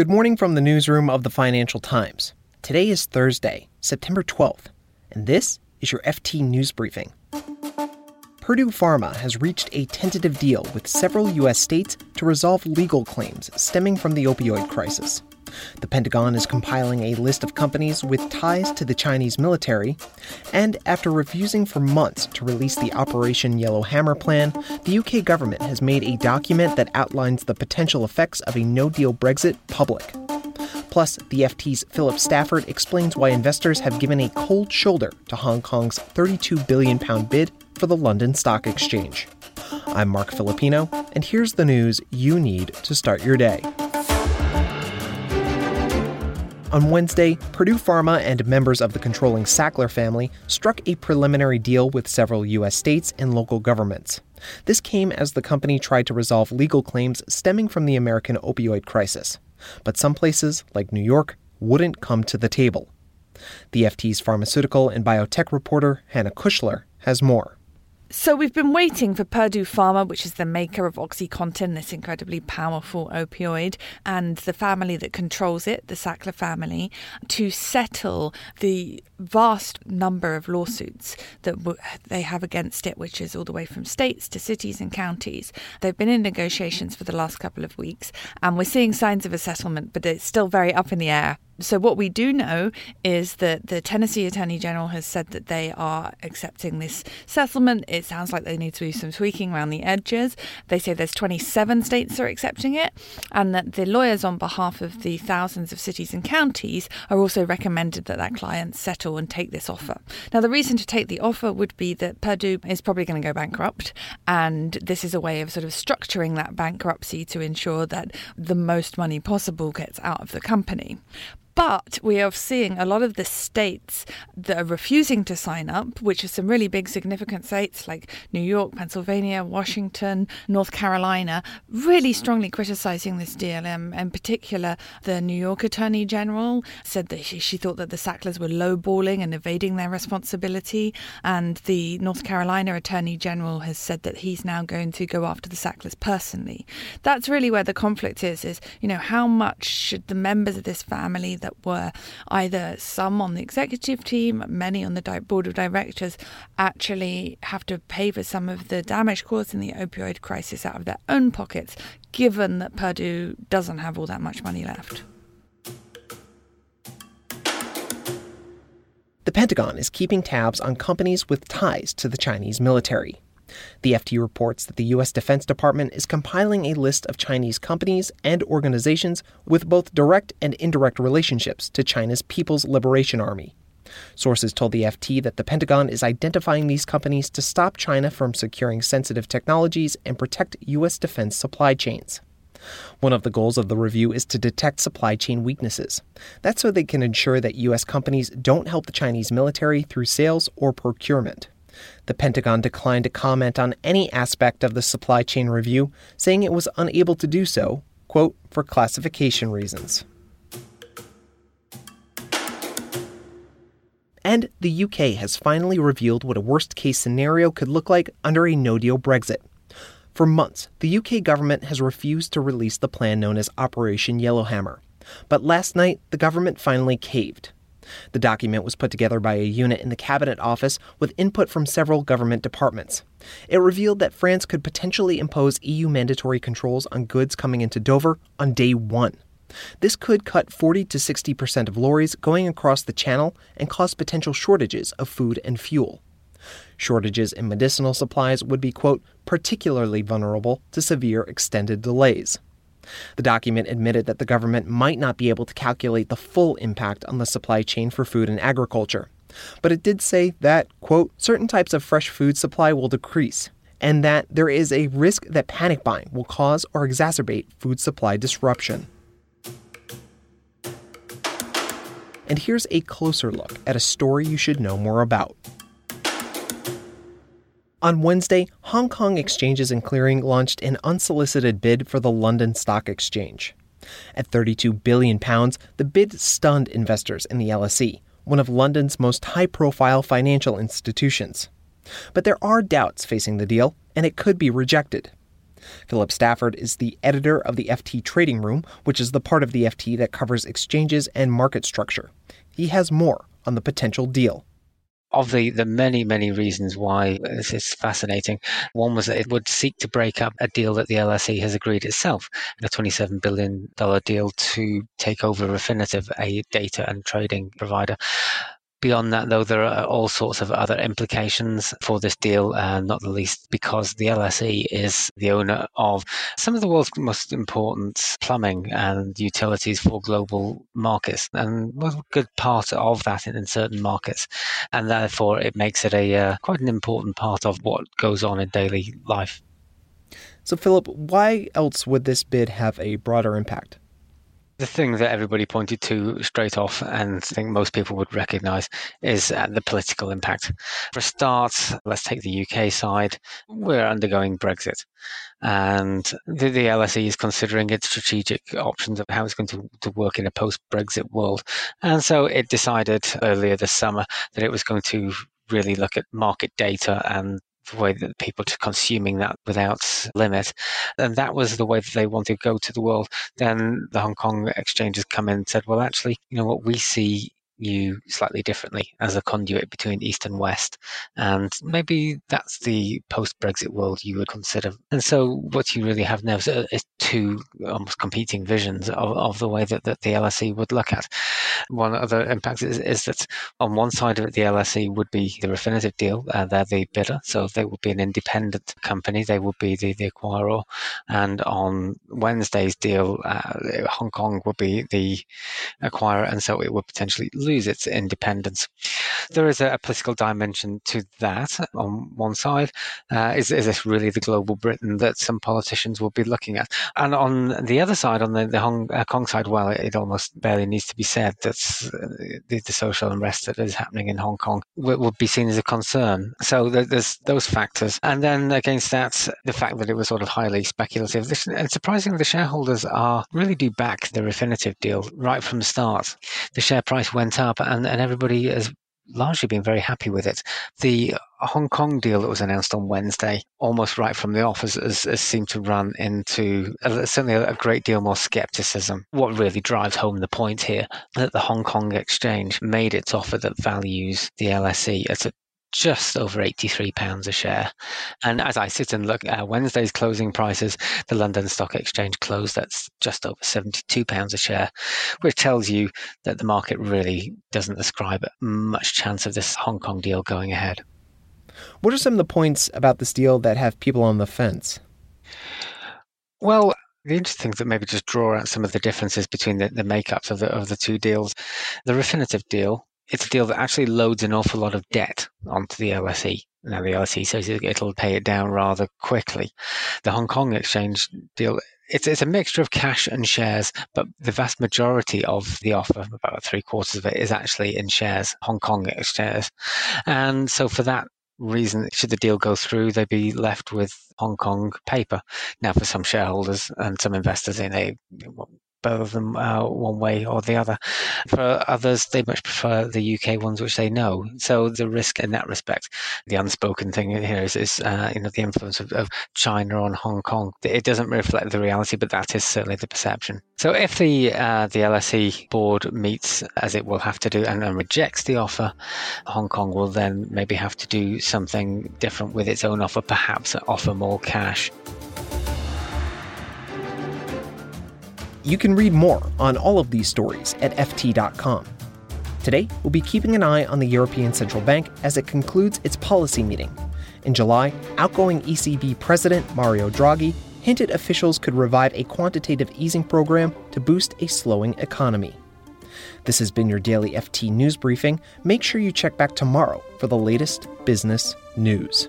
Good morning from the newsroom of the Financial Times. Today is Thursday, September 12th, and this is your FT News Briefing. Purdue Pharma has reached a tentative deal with several U.S. states to resolve legal claims stemming from the opioid crisis. The Pentagon is compiling a list of companies with ties to the Chinese military, and after refusing for months to release the Operation Yellowhammer plan, the UK government has made a document that outlines the potential effects of a no deal Brexit public. Plus, the FT's Philip Stafford explains why investors have given a cold shoulder to Hong Kong's 32 billion pound bid for the London Stock Exchange. I'm Marc Filippino, and here's the news you need to start your day. On Wednesday, Purdue Pharma and members of the controlling Sackler family struck a preliminary deal with several U.S. states and local governments. This came as the company tried to resolve legal claims stemming from the American opioid crisis. But some places, like New York, wouldn't come to the table. The FT's pharmaceutical and biotech reporter, Hannah Kuchler, has more. So we've been waiting for Purdue Pharma, which is the maker of OxyContin, this incredibly powerful opioid, and the family that controls it, the Sackler family, to settle the vast number of lawsuits that they have against it, which is all the way from states to cities and counties. They've been in negotiations for the last couple of weeks, and we're seeing signs of a settlement, but it's still very up in the air. So, what we do know is that the Tennessee Attorney General has said that they are accepting this settlement. It sounds like they need to do some tweaking around the edges. They say there's 27 states are accepting it, and that the lawyers on behalf of the thousands of cities and counties are also recommended that that client settle and take this offer. Now, the reason to take the offer would be that Purdue is probably going to go bankrupt, and this is a way of sort of structuring that bankruptcy to ensure that the most money possible gets out of the company. But we are seeing a lot of the states that are refusing to sign up, which are some really big, significant states like New York, Pennsylvania, Washington, North Carolina, really strongly criticizing this deal. Um, in particular, the New York Attorney General said that she, she thought that the Sacklers were lowballing and evading their responsibility. And the North Carolina Attorney General has said that he's now going to go after the Sacklers personally. That's really where the conflict is, is, you know, how much should the members of this family that that were either some on the executive team, many on the board of directors, actually have to pay for some of the damage caused in the opioid crisis out of their own pockets, given that Purdue doesn't have all that much money left. The Pentagon is keeping tabs on companies with ties to the Chinese military. The FT reports that the U.S. Defense Department is compiling a list of Chinese companies and organizations with both direct and indirect relationships to China's People's Liberation Army. Sources told the FT that the Pentagon is identifying these companies to stop China from securing sensitive technologies and protect U.S. defense supply chains. One of the goals of the review is to detect supply chain weaknesses. That's so they can ensure that U.S. companies don't help the Chinese military through sales or procurement. The Pentagon declined to comment on any aspect of the supply chain review, saying it was unable to do so, quote, for classification reasons. And the UK has finally revealed what a worst case scenario could look like under a no deal Brexit. For months, the UK government has refused to release the plan known as Operation Yellowhammer. But last night, the government finally caved. The document was put together by a unit in the Cabinet Office with input from several government departments. It revealed that France could potentially impose EU mandatory controls on goods coming into Dover on day one. This could cut 40 to 60 percent of lorries going across the channel and cause potential shortages of food and fuel. Shortages in medicinal supplies would be, quote, particularly vulnerable to severe extended delays. The document admitted that the government might not be able to calculate the full impact on the supply chain for food and agriculture. But it did say that, quote, certain types of fresh food supply will decrease, and that there is a risk that panic buying will cause or exacerbate food supply disruption. And here's a closer look at a story you should know more about. On Wednesday, Hong Kong Exchanges and Clearing launched an unsolicited bid for the London Stock Exchange. At 32 billion pounds, the bid stunned investors in the LSE, one of London's most high-profile financial institutions. But there are doubts facing the deal, and it could be rejected. Philip Stafford is the editor of the FT Trading Room, which is the part of the FT that covers exchanges and market structure. He has more on the potential deal of the, the many, many reasons why this is fascinating, one was that it would seek to break up a deal that the LSE has agreed itself, a $27 billion deal to take over Refinitiv, a data and trading provider. Beyond that, though, there are all sorts of other implications for this deal, uh, not the least because the LSE is the owner of some of the world's most important plumbing and utilities for global markets, and was a good part of that in, in, certain markets. And therefore, it makes it a uh, quite an important part of what goes on in daily life. So, Philip, why else would this bid have a broader impact? The thing that everybody pointed to straight off, and I think most people would recognise, is uh, the political impact. For a start, let's take the UK side. We're undergoing Brexit, and the, the LSE is considering its strategic options of how it's going to, to work in a post Brexit world. And so it decided earlier this summer that it was going to really look at market data and the way that people are consuming that without limit. And that was the way that they wanted to go to the world. Then the Hong Kong exchanges come in and said, well, actually, you know what we see you slightly differently as a conduit between East and West. And maybe that's the post Brexit world you would consider. And so what you really have now is, uh, is two almost competing visions of, of the way that, that the LSE would look at. One other impact is, is that on one side of it, the LSE would be the Refinitiv deal. Uh, they're the bidder. So they would be an independent company. They would be the, the acquirer. And on Wednesday's deal, uh, Hong Kong would be the acquirer. And so it would potentially lose lose its independence. There is a, a political dimension to that on one side. Uh, is, is this really the global Britain that some politicians will be looking at? And on the other side, on the, the Hong uh, Kong side, well, it, it, almost barely needs to be said that uh, the, the, social unrest that is happening in Hong Kong would, will be seen as a concern. So there's those factors. And then against that, the fact that it was sort of highly speculative. This, and surprisingly, the shareholders are really do back the Refinitiv deal right from the start. The share price went up, and, and everybody has largely been very happy with it. The Hong Kong deal that was announced on Wednesday, almost right from the off, has, has, has seemed to run into a, certainly a, great deal more skepticism. What really drives home the point here that the Hong Kong exchange made its offer that values the LSE at a just over £83 a share. And as I sit and look at Wednesday's closing prices, the London Stock Exchange closed at just over £72 a share, which tells you that the market really doesn't ascribe much chance of this Hong Kong deal going ahead. What are some of the points about this deal that have people on the fence? Well, the interesting thing that maybe just draw out some of the differences between the, the makeups of the of the two deals. The Refinitiv deal it's a deal that actually loads an awful lot of debt onto the LSE. Now the LSE says it'll pay it down rather quickly. The Hong Kong exchange deal, it's, it's a mixture of cash and shares, but the vast majority of the offer, about three quarters of it, is actually in shares, Hong Kong shares. And so for that reason, should the deal go through, they'd be left with Hong Kong paper. Now, for some shareholders and some investors, they both of them uh, one way or the other. For others, they much prefer the UK ones, which they know. So the risk in that respect, the unspoken thing here is, is uh, you know the influence of, of, China on Hong Kong. It doesn't reflect the reality, but that is certainly the perception. So if the uh, the LSE board meets as it will have to do and, and rejects the offer, Hong Kong will then maybe have to do something different with its own offer, perhaps offer more cash. You can read more on all of these stories at FT.com. Today, we'll be keeping an eye on the European Central Bank as it concludes its policy meeting. In July, outgoing ECB President Mario Draghi hinted officials could revive a quantitative easing program to boost a slowing economy. This has been your daily FT news briefing. Make sure you check back tomorrow for the latest business news.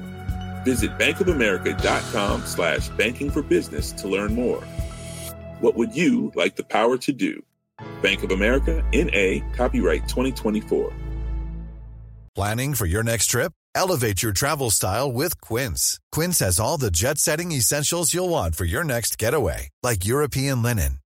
Visit bankofamerica.com slash banking for business to learn more. What would you like the power to do? Bank of America, N.A., copyright 2024. Planning for your next trip? Elevate your travel style with Quince. Quince has all the jet setting essentials you'll want for your next getaway, like European linen,